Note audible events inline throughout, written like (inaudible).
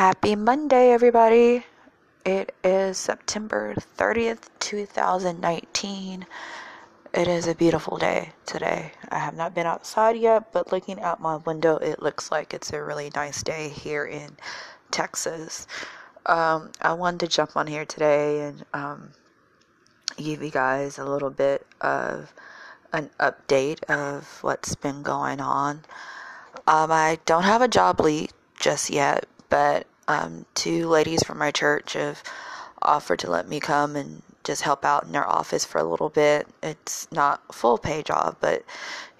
Happy Monday, everybody. It is September 30th, 2019. It is a beautiful day today. I have not been outside yet, but looking out my window, it looks like it's a really nice day here in Texas. Um, I wanted to jump on here today and um, give you guys a little bit of an update of what's been going on. Um, I don't have a job lead just yet, but um, two ladies from my church have offered to let me come and just help out in their office for a little bit. It's not full pay job, but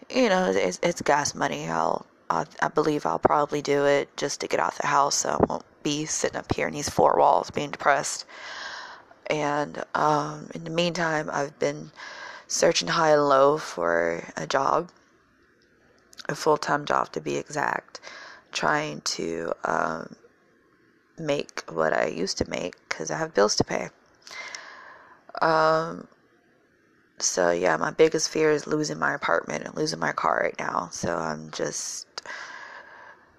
you know, it's, it's gas money. I'll, i I believe I'll probably do it just to get out the house, so I won't be sitting up here in these four walls being depressed. And um, in the meantime, I've been searching high and low for a job, a full time job to be exact, trying to um, make what I used to make because I have bills to pay. Um, so yeah, my biggest fear is losing my apartment and losing my car right now. So I'm just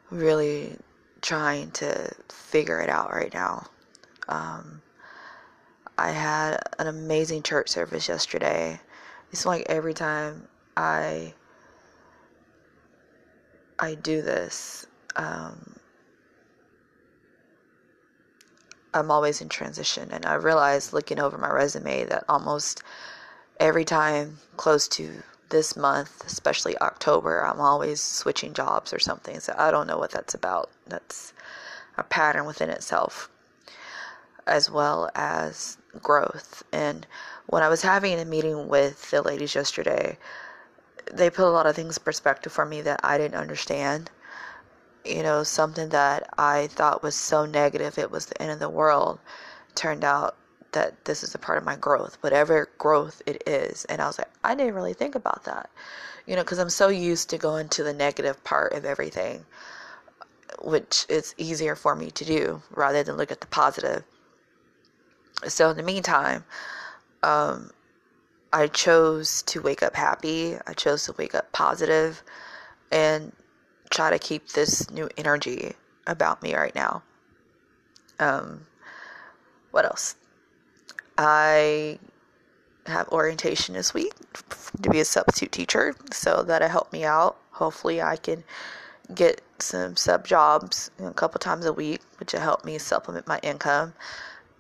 really trying to figure it out right now. Um, I had an amazing church service yesterday. It's like every time I I do this, um, I'm always in transition. And I realized looking over my resume that almost every time close to this month, especially October, I'm always switching jobs or something. So I don't know what that's about. That's a pattern within itself, as well as growth. And when I was having a meeting with the ladies yesterday, they put a lot of things in perspective for me that I didn't understand you know, something that I thought was so negative, it was the end of the world, turned out that this is a part of my growth, whatever growth it is. And I was like, I didn't really think about that, you know, because I'm so used to going to the negative part of everything, which is easier for me to do rather than look at the positive. So in the meantime, um, I chose to wake up happy. I chose to wake up positive and try to keep this new energy about me right now. Um, what else? I have orientation this week to be a substitute teacher, so that'll help me out. Hopefully, I can get some sub jobs a couple times a week, which will help me supplement my income,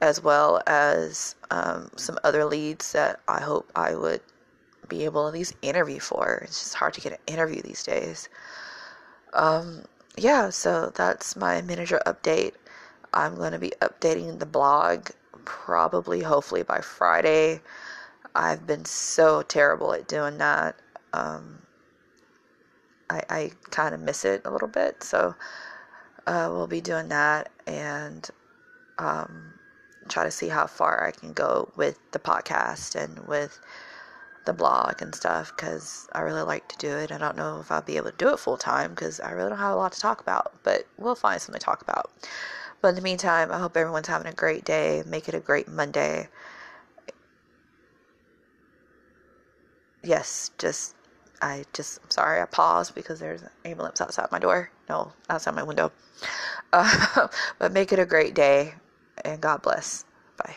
as well as um, some other leads that I hope I would be able to at least interview for. It's just hard to get an interview these days. Um, yeah, so that's my manager update. I'm going to be updating the blog probably, hopefully, by Friday. I've been so terrible at doing that. Um, I, I kind of miss it a little bit, so uh, we'll be doing that and um, try to see how far I can go with the podcast and with the blog and stuff because I really like to do it. I don't know if I'll be able to do it full time because I really don't have a lot to talk about, but we'll find something to talk about. But in the meantime, I hope everyone's having a great day. Make it a great Monday. Yes, just, I just, sorry, I paused because there's an ambulance outside my door. No, outside my window. Uh, (laughs) but make it a great day and God bless. Bye.